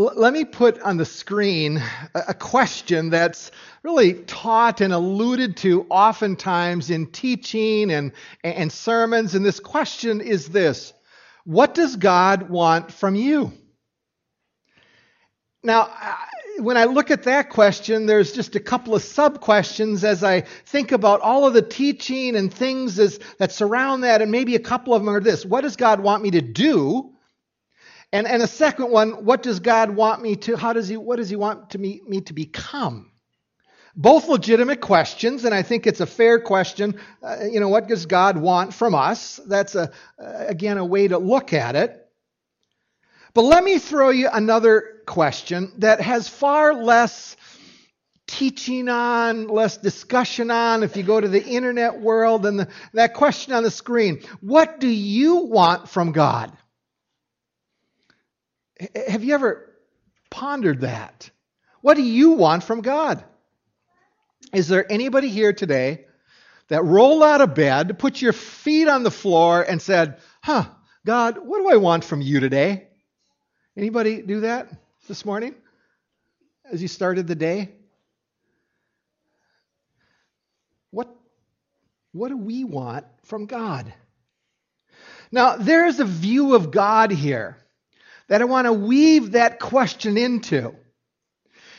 let me put on the screen a, a question that's really taught and alluded to oftentimes in teaching and, and sermons. And this question is this What does God want from you? Now, when I look at that question, there's just a couple of sub questions as I think about all of the teaching and things as, that surround that, and maybe a couple of them are this What does God want me to do? And, and a second one, what does God want me to, how does he, what does he want to me, me to become? Both legitimate questions, and I think it's a fair question. Uh, you know, what does God want from us? That's, a, uh, again, a way to look at it. But let me throw you another question that has far less teaching on, less discussion on, if you go to the internet world, and the, that question on the screen What do you want from God? Have you ever pondered that? What do you want from God? Is there anybody here today that rolled out of bed, put your feet on the floor, and said, Huh, God, what do I want from you today? Anybody do that this morning as you started the day? What, what do we want from God? Now, there's a view of God here that I want to weave that question into.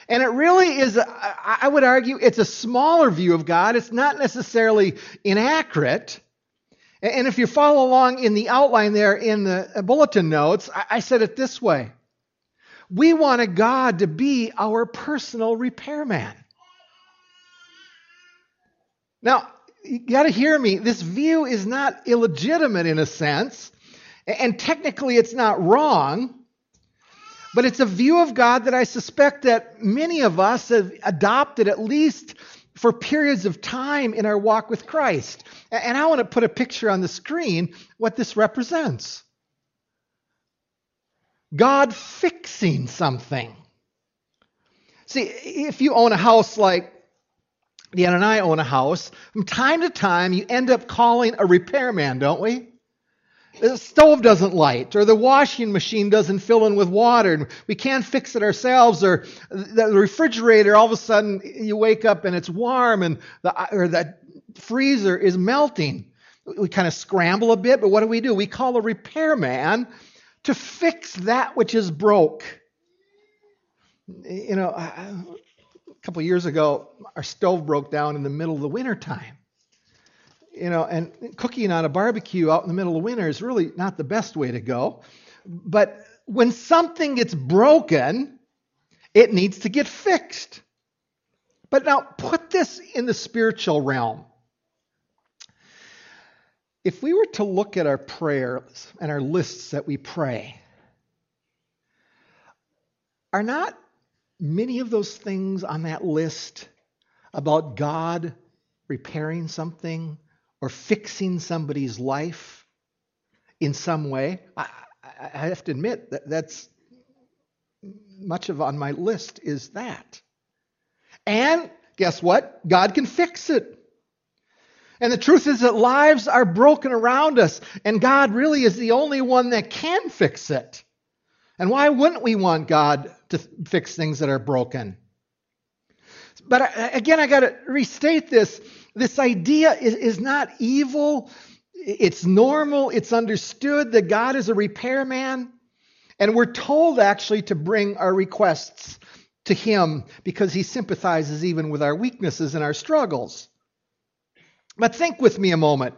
And it really is, I would argue, it's a smaller view of God. It's not necessarily inaccurate. And if you follow along in the outline there in the uh, bulletin notes, I said it this way We wanted God to be our personal repairman. Now, you got to hear me. This view is not illegitimate in a sense, and technically it's not wrong. But it's a view of God that I suspect that many of us have adopted at least for periods of time in our walk with Christ. And I want to put a picture on the screen what this represents God fixing something. See, if you own a house like Dan and I own a house, from time to time you end up calling a repairman, don't we? The stove doesn't light, or the washing machine doesn't fill in with water, and we can't fix it ourselves, or the refrigerator, all of a sudden you wake up and it's warm, and the, or the freezer is melting. We kind of scramble a bit, but what do we do? We call a repairman to fix that which is broke. You know, a couple years ago, our stove broke down in the middle of the winter time you know, and cooking on a barbecue out in the middle of winter is really not the best way to go. But when something gets broken, it needs to get fixed. But now put this in the spiritual realm. If we were to look at our prayers and our lists that we pray, are not many of those things on that list about God repairing something, or fixing somebody's life in some way, I, I have to admit that that's much of on my list is that. And guess what? God can fix it. And the truth is that lives are broken around us, and God really is the only one that can fix it. And why wouldn't we want God to fix things that are broken? But again, I got to restate this this idea is, is not evil, it's normal, it's understood that God is a repairman. And we're told actually to bring our requests to Him because He sympathizes even with our weaknesses and our struggles. But think with me a moment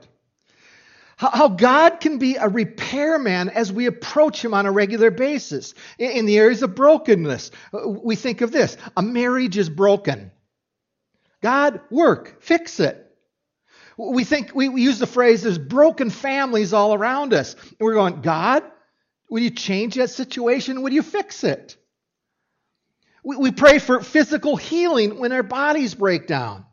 how God can be a repairman as we approach Him on a regular basis. In the areas of brokenness, we think of this a marriage is broken. God, work, fix it. We think, we, use the phrase, there's broken families all around us. And we're going, God, will you change that situation? Will you fix it? We, we pray for physical healing when our bodies break down.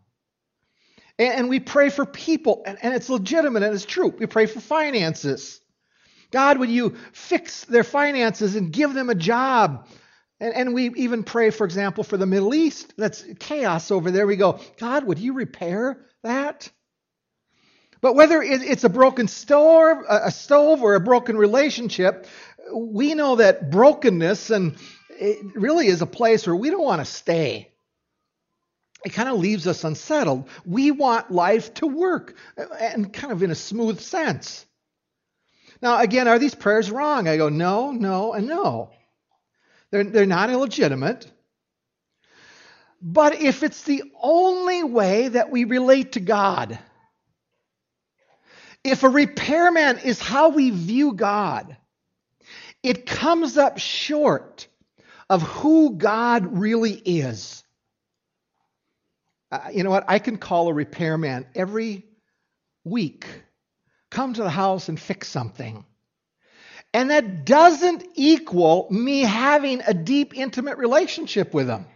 And, and we pray for people, and, and it's legitimate and it's true. We pray for finances. God, would you fix their finances and give them a job and, and we even pray, for example, for the Middle East. That's chaos over there. We go, God, would you repair that? But whether it's a broken stove, a stove or a broken relationship, we know that brokenness and it really is a place where we don't want to stay. It kind of leaves us unsettled. We want life to work uh, and kind of in a smooth sense. Now, again, are these prayers wrong? I go, no, no, and no. They're, they're not illegitimate. But if it's the only way that we relate to God, if a repairman is how we view God, it comes up short of who God really is. Uh, you know what? I can call a repairman every week, come to the house and fix something. And that doesn't equal me having a deep, intimate relationship with him.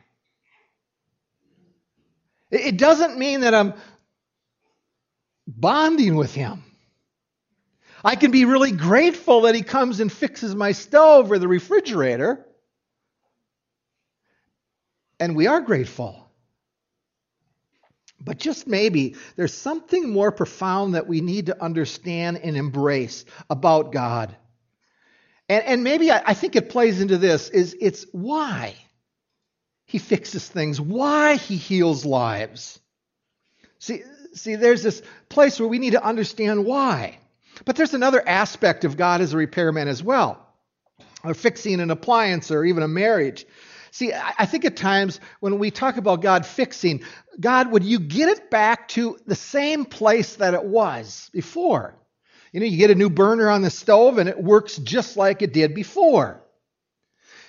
It doesn't mean that I'm bonding with him. I can be really grateful that he comes and fixes my stove or the refrigerator. And we are grateful. But just maybe there's something more profound that we need to understand and embrace about God. And, and maybe I, I think it plays into this is it's why he fixes things, why he heals lives. See, see, there's this place where we need to understand why. But there's another aspect of God as a repairman as well, or fixing an appliance or even a marriage. See, I think at times when we talk about God fixing, God, would you get it back to the same place that it was before? You know, you get a new burner on the stove and it works just like it did before.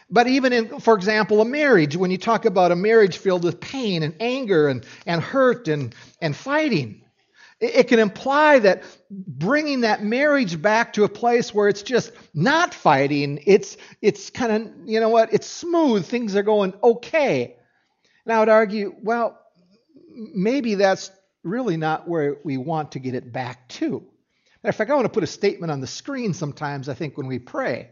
But even in, for example, a marriage, when you talk about a marriage filled with pain and anger and, and hurt and, and fighting, it can imply that bringing that marriage back to a place where it's just not fighting, it's, it's kind of, you know what, it's smooth, things are going okay. And I would argue, well, maybe that's really not where we want to get it back to. Matter of fact, I want to put a statement on the screen sometimes, I think, when we pray.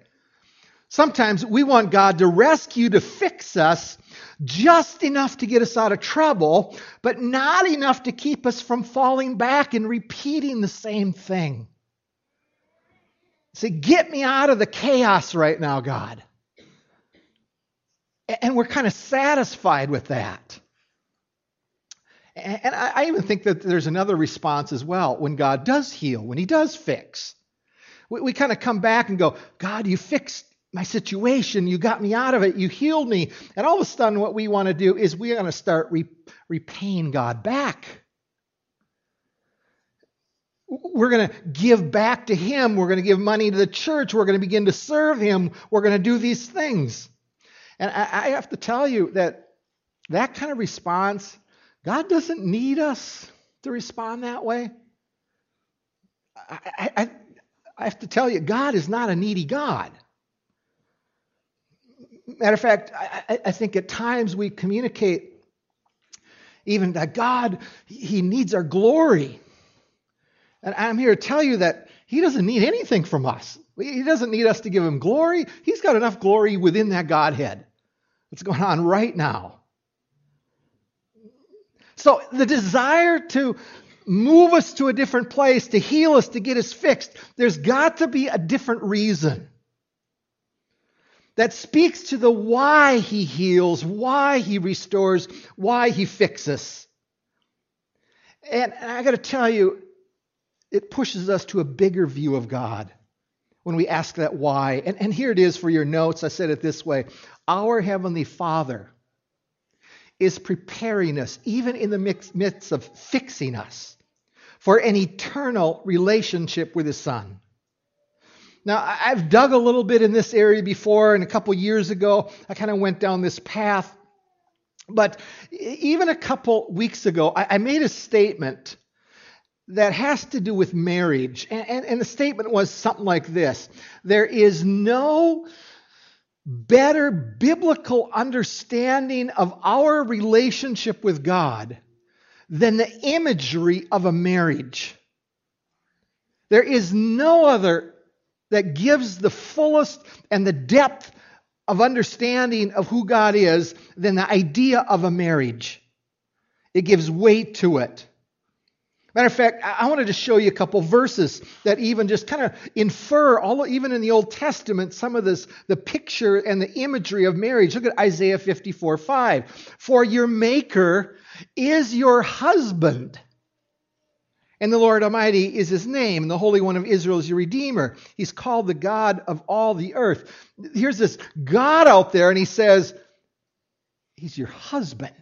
Sometimes we want God to rescue, to fix us just enough to get us out of trouble, but not enough to keep us from falling back and repeating the same thing. Say, get me out of the chaos right now, God. And we're kind of satisfied with that. And I even think that there's another response as well when God does heal, when He does fix. We, kind of come back and go, God, you fixed my situation. You got me out of it. You healed me. And all of a sudden, what we want to do is we're going to start re- repaying God back. We're going to give back to Him. We're going to give money to the church. We're going to begin to serve Him. We're going to do these things. And I, I have to tell you that that kind of response, God doesn't need us to respond that way. I, I, I have to tell you, God is not a needy God. Matter of fact, I, I think at times we communicate even that God, He needs our glory. And I'm here to tell you that He doesn't need anything from us. He doesn't need us to give Him glory. He's got enough glory within that Godhead that's going on right now. So the desire to move us to a different place, to heal us, to get us fixed, there's got to be a different reason that speaks to the why he heals, why he restores, why he fixes. And I got to tell you, it pushes us to a bigger view of God when we ask that why. And, and here it is for your notes. I said it this way Our Heavenly Father is preparing us, even in the midst of fixing us, for an eternal relationship with His Son. Now, I've dug a little bit in this area before, and a couple years ago, I kind of went down this path. But even a couple weeks ago, I made a statement that has to do with marriage. And, and, and, the statement was something like this There is no better biblical understanding of our relationship with God than the imagery of a marriage. There is no other that gives the fullest and the depth of understanding of who God is than the idea of a marriage. It gives weight to it. Matter of fact, I wanted to show you a couple verses that even just kind of infer, all even in the Old Testament, some of this, the picture and the imagery of marriage. Look at Isaiah 54 5. For your maker is your husband. And the Lord Almighty is his name, and the Holy One of Israel is your Redeemer. He's called the God of all the earth. Here's this God out there, and he says, He's your husband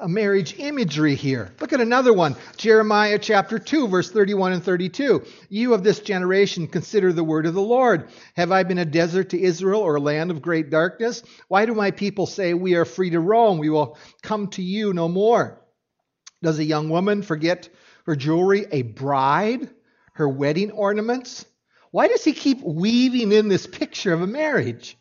a marriage imagery here. Look at another one Jeremiah chapter 2, verse 31 and 32. You of this generation consider the word of the Lord. Have I been a desert to Israel or a land of great darkness? Why do my people say, We are free to roam? We will come to you no more. Does a young woman forget her jewelry, a bride, her wedding ornaments? Why does he keep weaving in this picture of a marriage?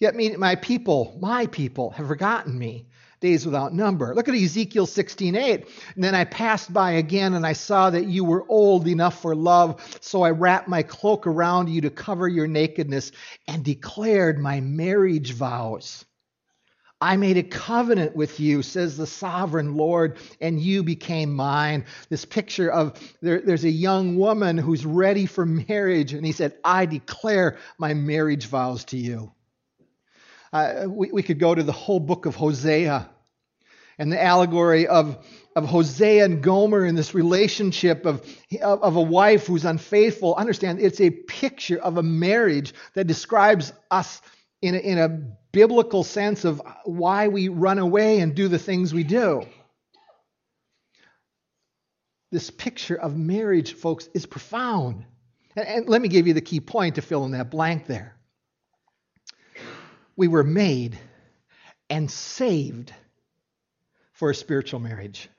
Yet my people, my people, have forgotten me days without number. Look at Ezekiel 16:8. And then I passed by again and I saw that you were old enough for love, so I wrapped my cloak around you to cover your nakedness and declared my marriage vows. I made a covenant with you, says the sovereign Lord, and you became mine. This picture of there, there's a young woman who's ready for marriage, and he said, I declare my marriage vows to you. Uh, we, we could go to the whole book of Hosea and the allegory of, of Hosea and Gomer in this relationship of, of, of a wife who's unfaithful. Understand, it's a picture of a marriage that describes us in a, in a biblical sense of why we run away and do the things we do. This picture of marriage, folks, is profound. And, and let me give you the key point to fill in that blank there we were made and saved for a spiritual marriage.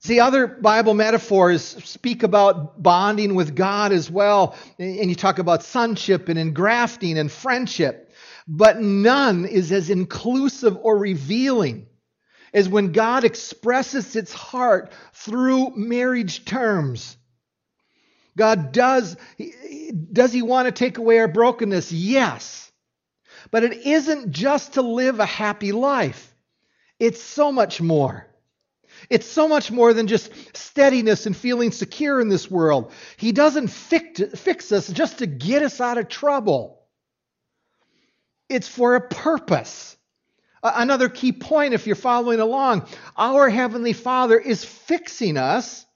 See, other Bible metaphors speak about bonding with God as well, and you talk about sonship and engrafting and friendship, but none is as inclusive or revealing as when God expresses its heart through marriage terms. God does, does He want to take away our brokenness? Yes. But it isn't just to live a happy life, it's so much more. It's so much more than just steadiness and feeling secure in this world. He doesn't fix, fix us just to get us out of trouble, it's for a purpose. Another key point, if you're following along, our Heavenly Father is fixing us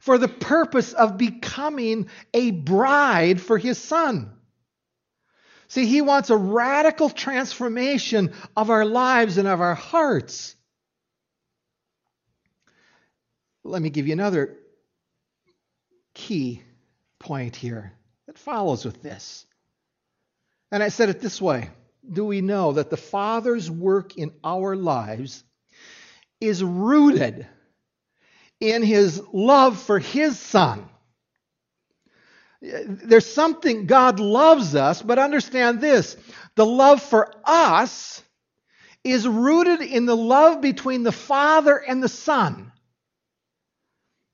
for the purpose of becoming a bride for his son. See, he wants a radical transformation of our lives and of our hearts. Let me give you another key point here that follows with this. And I said it this way Do we know that the Father's work in our lives is rooted in his love for his son. There's something, God loves us, but understand this the love for us is rooted in the love between the Father and the Son.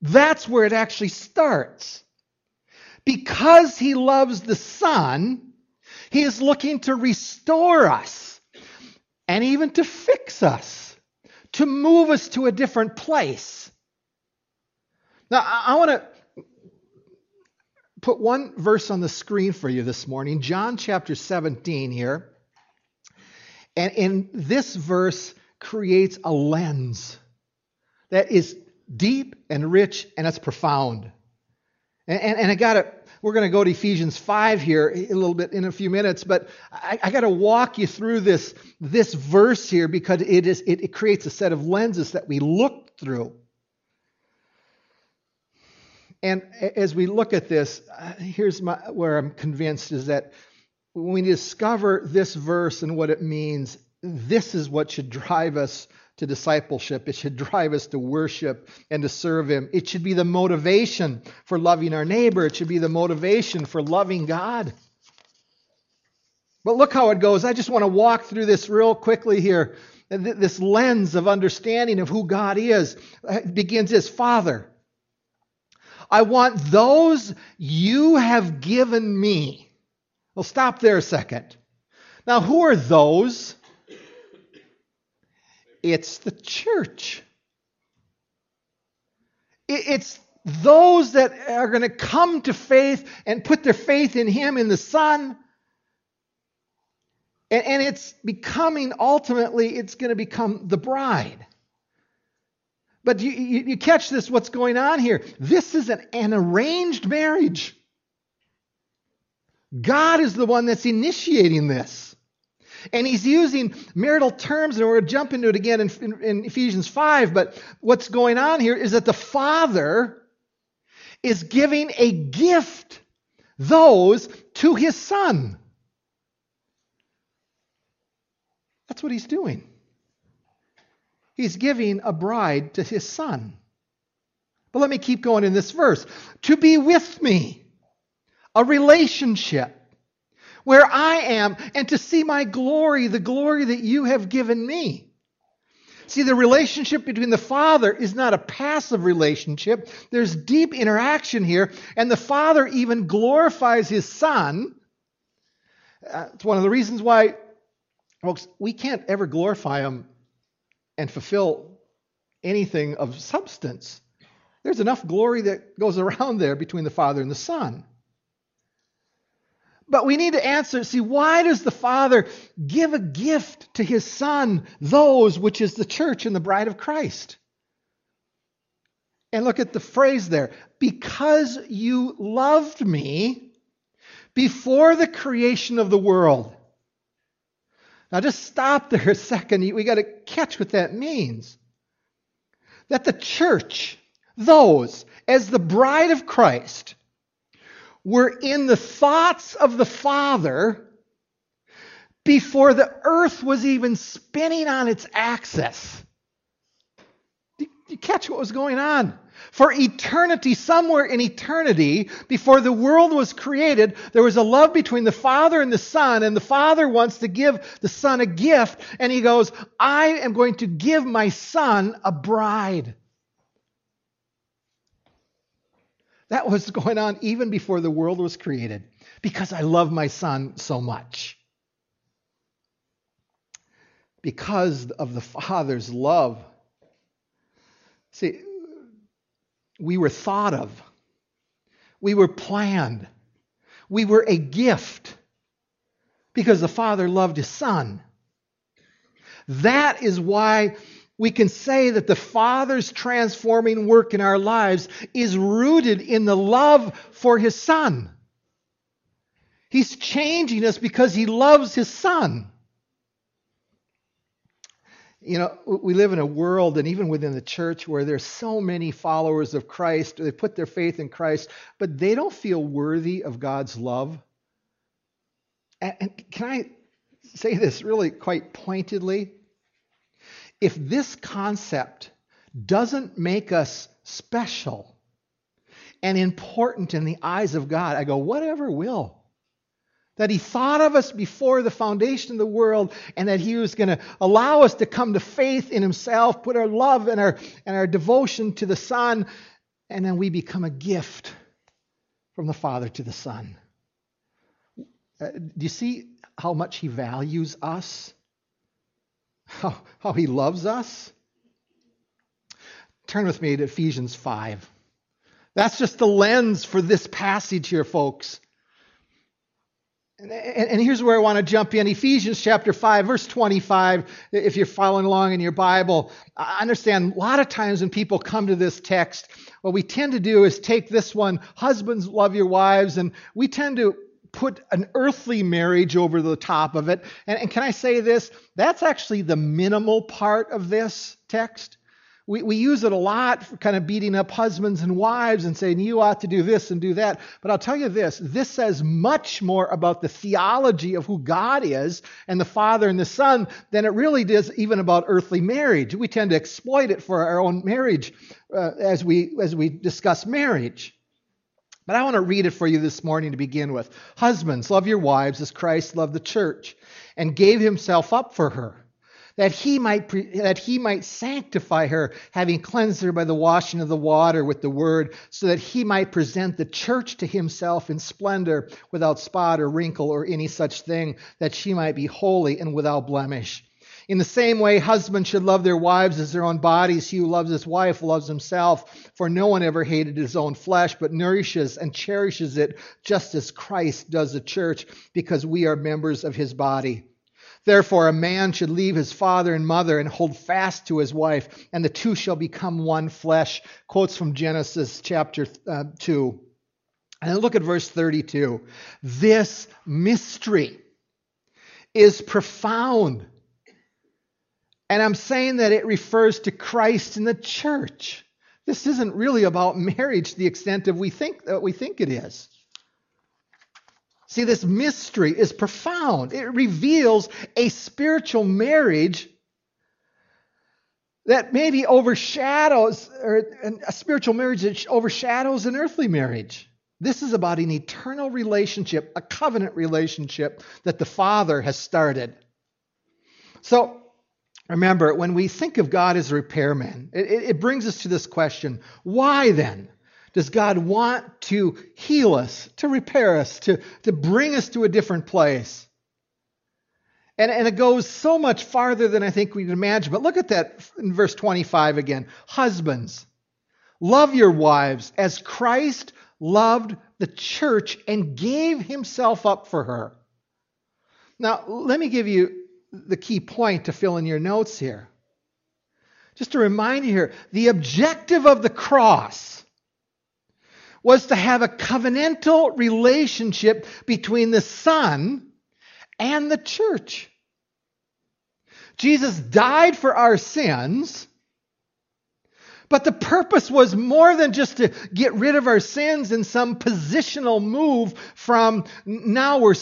That's where it actually starts. Because he loves the Son, he is looking to restore us and even to fix us, to move us to a different place. Now, I, want to put one verse on the screen for you this morning John chapter 17 here. And in this verse creates a lens that is deep and rich and it's profound. And, and, and I got to, we're going to go to Ephesians 5 here a little bit in a few minutes, but I, I got to walk you through this, this verse here because it, is, it, it creates a set of lenses that we look through. And as we look at this, uh, here's my, where I'm convinced is that when we discover this verse and what it means, this is what should drive us to discipleship. It should drive us to worship and to serve Him. It should be the motivation for loving our neighbor. It should be the motivation for loving God. But look how it goes. I just want to walk through this real quickly here. This lens of understanding of who God is it begins as Father. I want those you have given me. Well, stop there a second. Now, who are those? It's the church. It's those that are going to come to faith and put their faith in Him, in the Son. And, and it's becoming, ultimately, it's going to become the bride. But you, you, you, catch this, what's going on here. This is an, an arranged marriage. God is the one that's initiating this. And he's using marital terms, and we're going to jump into it again in, in, in Ephesians 5. But what's going on here is that the Father is giving a gift, those to his Son. That's what he's doing. He's giving a bride to his Son. But let me keep going in this verse. To be with me, a relationship where I am, and to see my glory, the glory that you have given me. See, the relationship between the Father is not a passive relationship. There's deep interaction here, and the Father even glorifies His Son. Uh, it's one of the reasons why, folks, we can't ever glorify Him and fulfill anything of substance. There's enough glory that goes around there between the Father and the Son. But we need to answer see, why does the Father give a gift to his Son, those which is the church and the bride of Christ? And look at the phrase there because you loved me before the creation of the world. Now, just stop there a second. We got to catch what that means. That the church, those as the bride of Christ, were in the thoughts of the Father before the earth was even spinning on its axis. Did you catch what was going on? For eternity, somewhere in eternity, before the world was created, there was a love between the Father and the Son, and the Father wants to give the Son a gift, and he goes, I am going to give my Son a bride. That was going on even before the world was created because I love my son so much. Because of the Father's love. See, we were thought of, we were planned, we were a gift because the Father loved his Son. That is why we can say that the Father's transforming work in our lives is rooted in the love for His Son. He's changing us because He loves His Son. You know, we live in a world, and even within the church, where there's so many followers of Christ, they put their faith in Christ, but they don't feel worthy of God's love. And can I say this really quite pointedly? If this concept doesn't make us special and important in the eyes of God, I go, whatever will. That He thought of us before the foundation of the world and that He was going to allow us to come to faith in Himself, put our love and our, and our devotion to the Son, and then we become a gift from the Father to the Son. Uh, do you see how much He values us? how, how he loves us? Turn with me to Ephesians 5. That's just the lens for this passage here, folks. And, and, here's where I want to jump in Ephesians chapter 5, verse 25. If you're following along in your Bible, I understand a lot of times when people come to this text, what we tend to do is take this one, husbands love your wives, and we tend to put an earthly marriage over the top of it. And, and, can I say this? That's actually the minimal part of this text. We, we use it a lot kind of beating up husbands and wives and saying, you ought to do this and do that. But I'll tell you this this says much more about the theology of who God is and the Father and the Son than it really does even about earthly marriage. We tend to exploit it for our own marriage uh, as, we, as we discuss marriage. But I want to read it for you this morning to begin with. Husbands, love your wives as Christ loved the church and gave himself up for her, that he might that he might sanctify her, having cleansed her by the washing of the water with the word, so that he might present the church to himself in splendor, without spot or wrinkle or any such thing, that she might be holy and without blemish. In the same way, husbands should love their wives as their own bodies. He who loves his wife loves himself. For no one ever hated his own flesh, but nourishes and cherishes it, just as Christ does the church, because we are members of his body. Therefore, a man should leave his father and mother and hold fast to his wife, and the two shall become one flesh. Quotes from Genesis chapter uh, 2. And look at verse 32. This mystery is profound. And I'm saying that it refers to Christ and the church. This isn't really about marriage to the extent that we think that we think it is. See, this mystery is profound. It reveals a spiritual marriage that maybe overshadows, or a spiritual marriage that overshadows an earthly marriage. This is about an eternal relationship, a covenant relationship that the Father has started. So, remember, when we think of God as a repairman, it, it brings us to this question why then? Does God want to heal us, to repair us, to, to bring us to a different place? And, and it goes so much farther than I think we can imagine. But look at that in verse 25 again. Husbands, love your wives as Christ loved the church and gave himself up for her. Now, let me give you the key point to fill in your notes here. Just to remind you here, the objective of the cross was to have a covenantal relationship between the Son and the church. Jesus died for our sins but the purpose was more than just to get rid of our sins in some positional move from now we're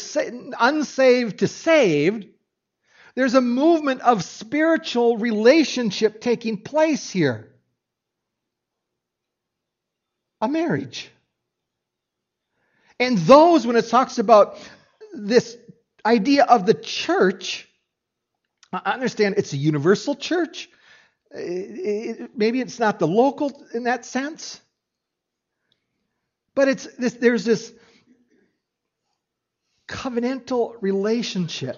unsaved to saved. There's a movement of spiritual relationship taking place here. A marriage. And those, when it talks about this idea of the church, I understand it's a universal church it, maybe it's not the local in that sense, but it's this, there's this covenantal relationship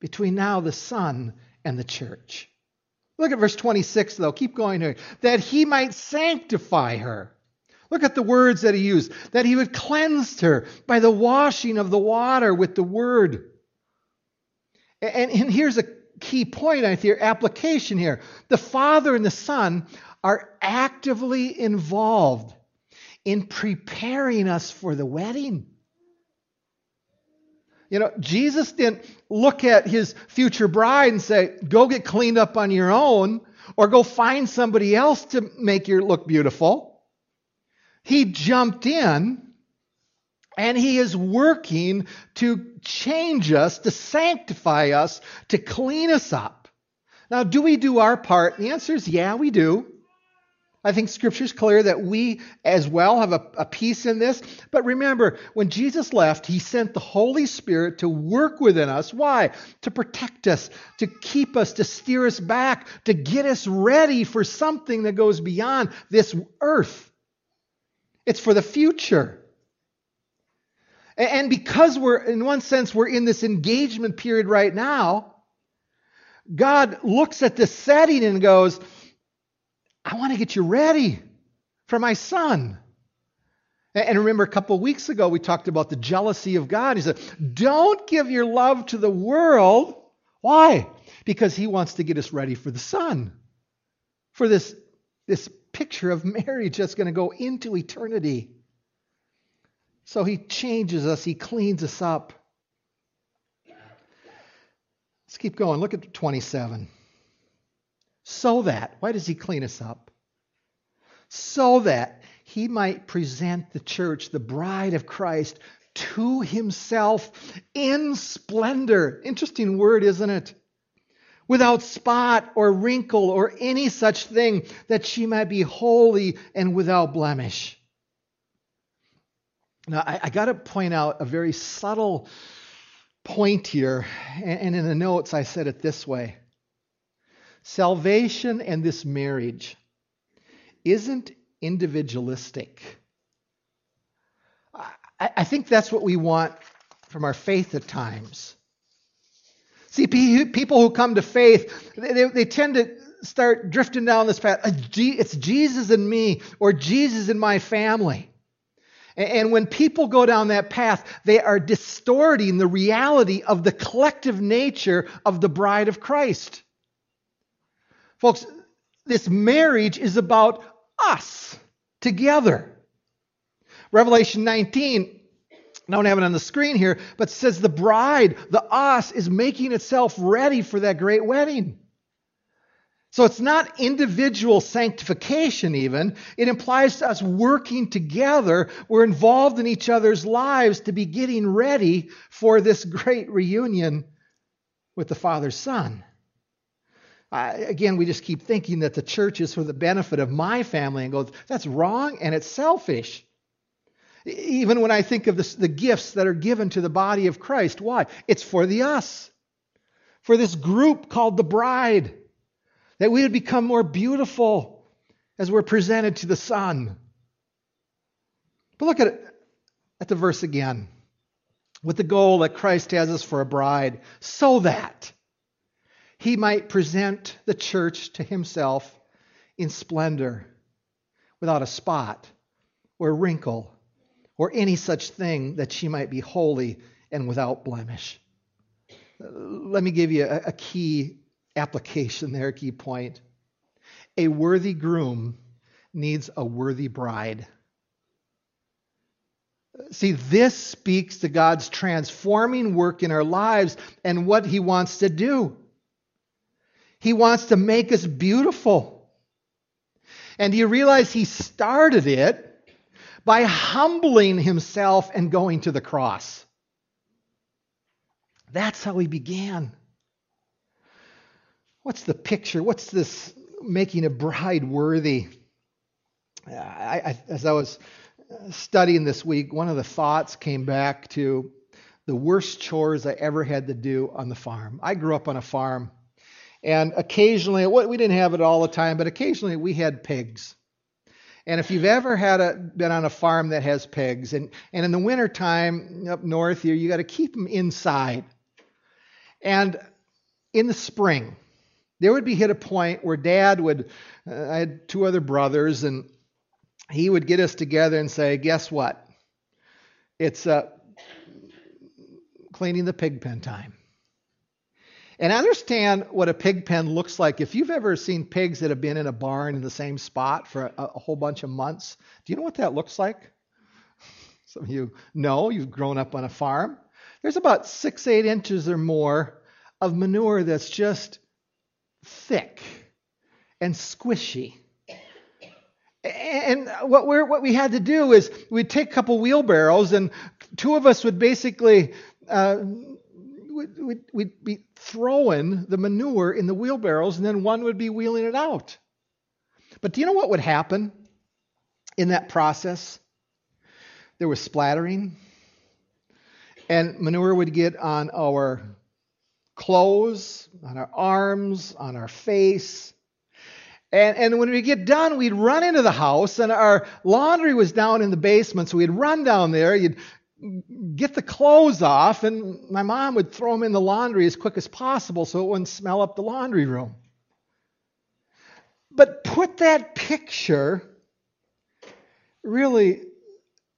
between now the Son and the church. Look at verse 26, though. Keep going here. That he might sanctify her. Look at the words that he used. That he would cleanse her by the washing of the water with the word. And, and here's a key point, I think, application here. The Father and the Son are actively involved in preparing us for the wedding. You know, Jesus didn't look at his future bride and say, go get cleaned up on your own or go find somebody else to make you look beautiful. He jumped in and he is working to change us, to sanctify us, to clean us up. Now, do we do our part? The answer is yeah, we do. I think Scripture is clear that we as well have a, a, piece in this. But remember, when Jesus left, he sent the Holy Spirit to work within us. Why? To protect us, to keep us, to steer us back, to get us ready for something that goes beyond this earth. It's for the future. And because we're, in one sense, we're in this engagement period right now, God looks at this setting and goes, I want to get you ready for my son. And remember, a couple of weeks ago, we talked about the jealousy of God. He said, Don't give your love to the world. Why? Because he wants to get us ready for the son, for this, this picture of Mary just going to go into eternity. So he changes us, he cleans us up. Let's keep going. Look at 27. So that, why does he clean us up? So that he might present the church, the bride of Christ, to himself in splendor. Interesting word, isn't it? Without spot or wrinkle or any such thing, that she might be holy and without blemish. Now, I, I got to point out a very subtle point here, and, and in the notes I said it this way Salvation and this marriage isn't individualistic. I, I think that's what we want from our faith at times. See, people who come to faith, they, they tend to start drifting down this path. It's Jesus and me, or Jesus and my family. And when people go down that path, they are distorting the reality of the collective nature of the bride of Christ. Folks, this marriage is about us together. Revelation 19, I don't have it on the screen here, but says the bride, the us, is making itself ready for that great wedding. So it's not individual sanctification, even. It implies us working together. We're involved in each other's lives to be getting ready for this great reunion with the Father's Son. Again, we just keep thinking that the church is for the benefit of my family and goes, that's wrong and it's selfish. Even when I think of this, the gifts that are given to the body of Christ, why? It's for the us, for this group called the bride that we would become more beautiful as we're presented to the Son. But look at it, at the verse again. With the goal that Christ has us for a bride, so that he might present the church to himself in splendor, without a spot or wrinkle or any such thing, that she might be holy and without blemish. Let me give you a, a key application there, a key point. A worthy groom needs a worthy bride. See, this speaks to God's transforming work in our lives and what He wants to do. He wants to make us beautiful. And do you realize He started it by humbling Himself and going to the cross? That's how He began. What's the picture? What's this making a bride worthy? I, I, as I was studying this week, one of the thoughts came back to the worst chores I ever had to do on the farm. I grew up on a farm, and occasionally, we didn't have it all the time, but occasionally we had pigs. And if you've ever had a, been on a farm that has pigs, and, and in the wintertime up north here, you got to keep them inside. And in the spring, there would be hit a point where dad would, uh, I had two other brothers, and he would get us together and say, Guess what? It's uh, cleaning the pig pen time. And understand what a pig pen looks like. If you've ever seen pigs that have been in a barn in the same spot for a, a whole bunch of months, do you know what that looks like? Some of you know, you've grown up on a farm. There's about six, eight inches or more of manure that's just thick and squishy. And what, what we had to do is we'd take a couple wheelbarrows, and two of us would basically uh, we'd, we'd be throwing the manure in the wheelbarrows, and then one would be wheeling it out. But do you know what would happen in that process? There was splattering, and manure would get on our clothes, on our arms, on our face. And, and when we get done, we'd run into the house, and our laundry was down in the basement, so we'd run down there. You'd get the clothes off, and my mom would throw them in the laundry as quick as possible so it wouldn't smell up the laundry room. But put that picture really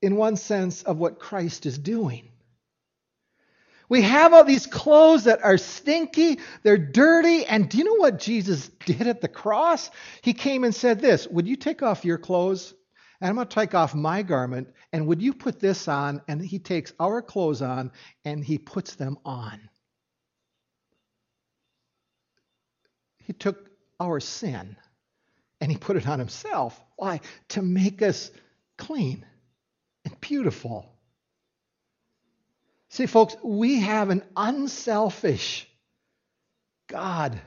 in one sense of what Christ is doing. We have all these clothes that are stinky, they're dirty, and do you know what Jesus did at the cross? He came and said this Would you take off your clothes? And I'm going to take off my garment, and would you put this on? And he takes our clothes on and he puts them on. He took our sin and he put it on himself. Why? To make us clean and beautiful. See, folks, we have an unselfish God.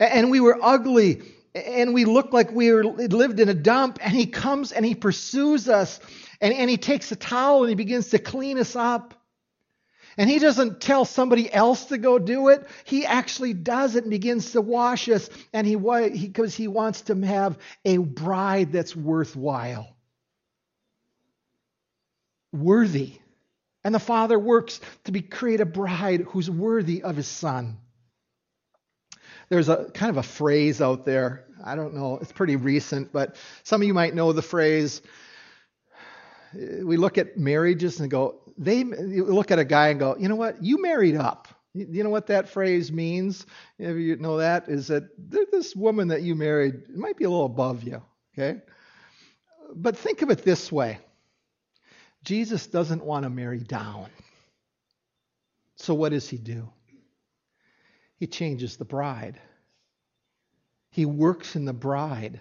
And we were ugly and we look like we lived in a dump, and he comes and he pursues us, and, and he takes a towel and he begins to clean us up. And he doesn't tell somebody else to go do it. He actually does it and begins to wash us, and he because he, he wants to have a bride that's worthwhile worthy. And the Father works to be, create a bride who's worthy of his Son. There's a kind of a phrase out there. I don't know, it's pretty recent, but some of you might know the phrase. We look at marriages and go, they look at a guy and go, you know what, you married up. You know what that phrase means? If you know that, is that this woman that you married might be a little above you, okay? But think of it this way Jesus doesn't want to marry down. So what does he do? He changes the bride. He works in the bride.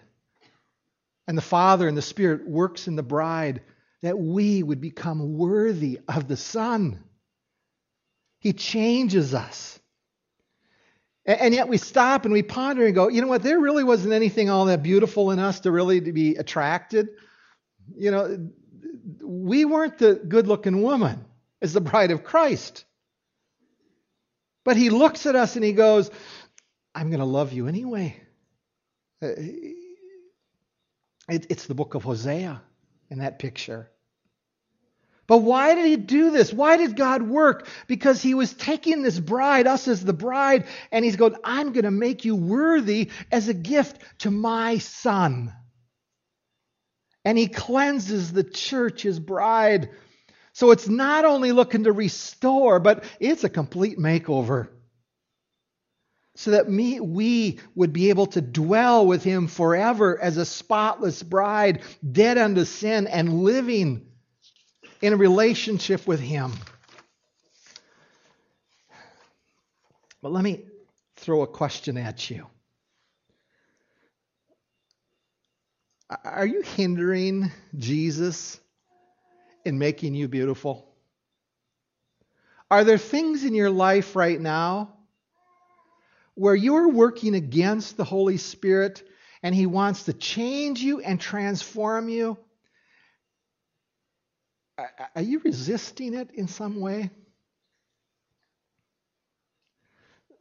And the Father and the Spirit works in the bride that we would become worthy of the Son. He changes us. And yet we stop and we ponder and go, you know what, there really wasn't anything all that beautiful in us to really to be attracted. You know, we weren't the good looking woman as the bride of Christ. But he looks at us and he goes, I'm going to love you anyway. Uh, it's the book of Hosea in that picture. But why did he do this? Why did God work? Because he was taking this bride, us as the bride, and he's going, I'm going to make you worthy as a gift to my son. And he cleanses the church, his bride. So it's not only looking to restore, but it's a complete makeover. So that me, we would be able to dwell with him forever as a spotless bride, dead unto sin and living in a relationship with Him. But let me throw a question at you. Are you hindering Jesus in making you beautiful? Are there things in your life right now where you're working against the Holy Spirit and He wants to change you and transform you? Are you resisting it in some way?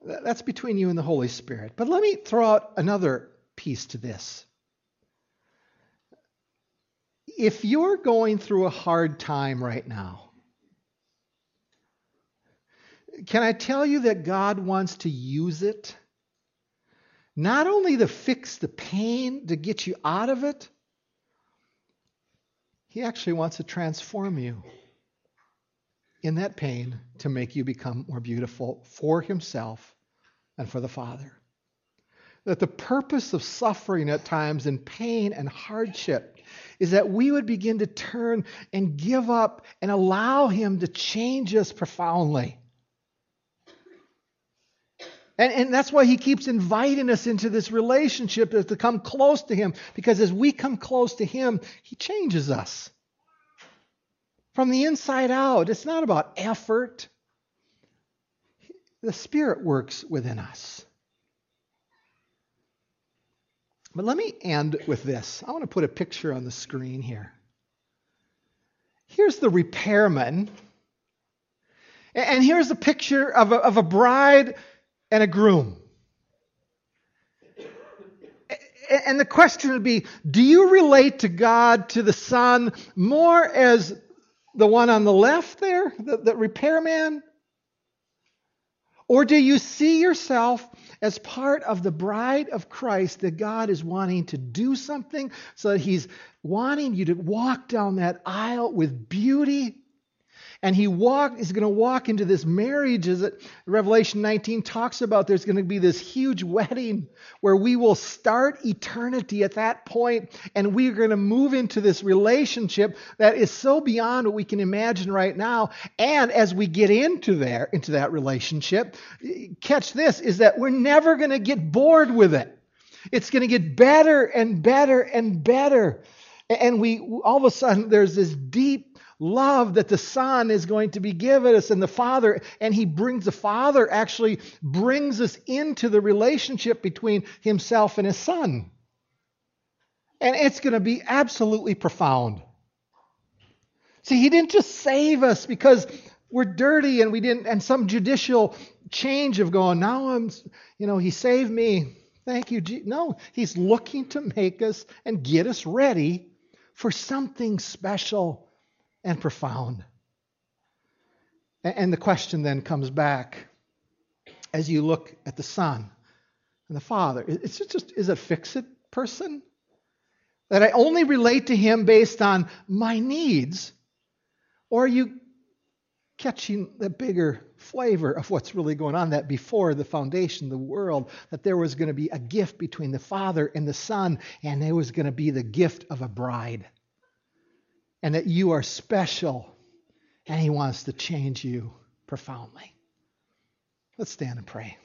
That's between you and the Holy Spirit. But let me throw out another piece to this. If you're going through a hard time right now, can I tell you that God wants to use it? Not only to fix the pain, to get you out of it, he actually wants to transform you in that pain to make you become more beautiful for Himself and for the Father. That the purpose of suffering at times in pain and hardship is that we would begin to turn and give up and allow Him to change us profoundly. And, and that's why he keeps inviting us into this relationship to come close to him. Because as we come close to him, he changes us from the inside out. It's not about effort. The Spirit works within us. But let me end with this. I want to put a picture on the screen here. Here's the repairman. And here's a picture of a, of a bride and a groom. And the question would be do you relate to God, to the Son, more as the one on the left there, the, the repairman? Or do you see yourself as part of the bride of Christ that God is wanting to do something so that He's wanting you to walk down that aisle with beauty and he walked is going to walk into this marriage as it, revelation 19 talks about there's going to be this huge wedding where we will start eternity at that point and we're going to move into this relationship that is so beyond what we can imagine right now. And as we get into there into that relationship catch this is that we're never going to get bored with it. It's going to get better and better and better. And we all of a sudden there's this deep love that the Son is going to be given us and the Father, and He brings the Father actually brings us into the relationship between Himself and His Son. And it's going to be absolutely profound. See, He didn't just save us because we're dirty and we didn't, and some judicial change of going, now I'm, you know, He saved me. Thank you. No, He's looking to make us and get us ready for something special and profound. And the question then comes back as you look at the Son and the Father. It's just is a fix it person? That I only relate to him based on my needs? Or are you catching the bigger flavor of what's really going on that before the foundation of the world that there was going to be a gift between the father and the son and there was going to be the gift of a bride and that you are special and he wants to change you profoundly. Let's stand and pray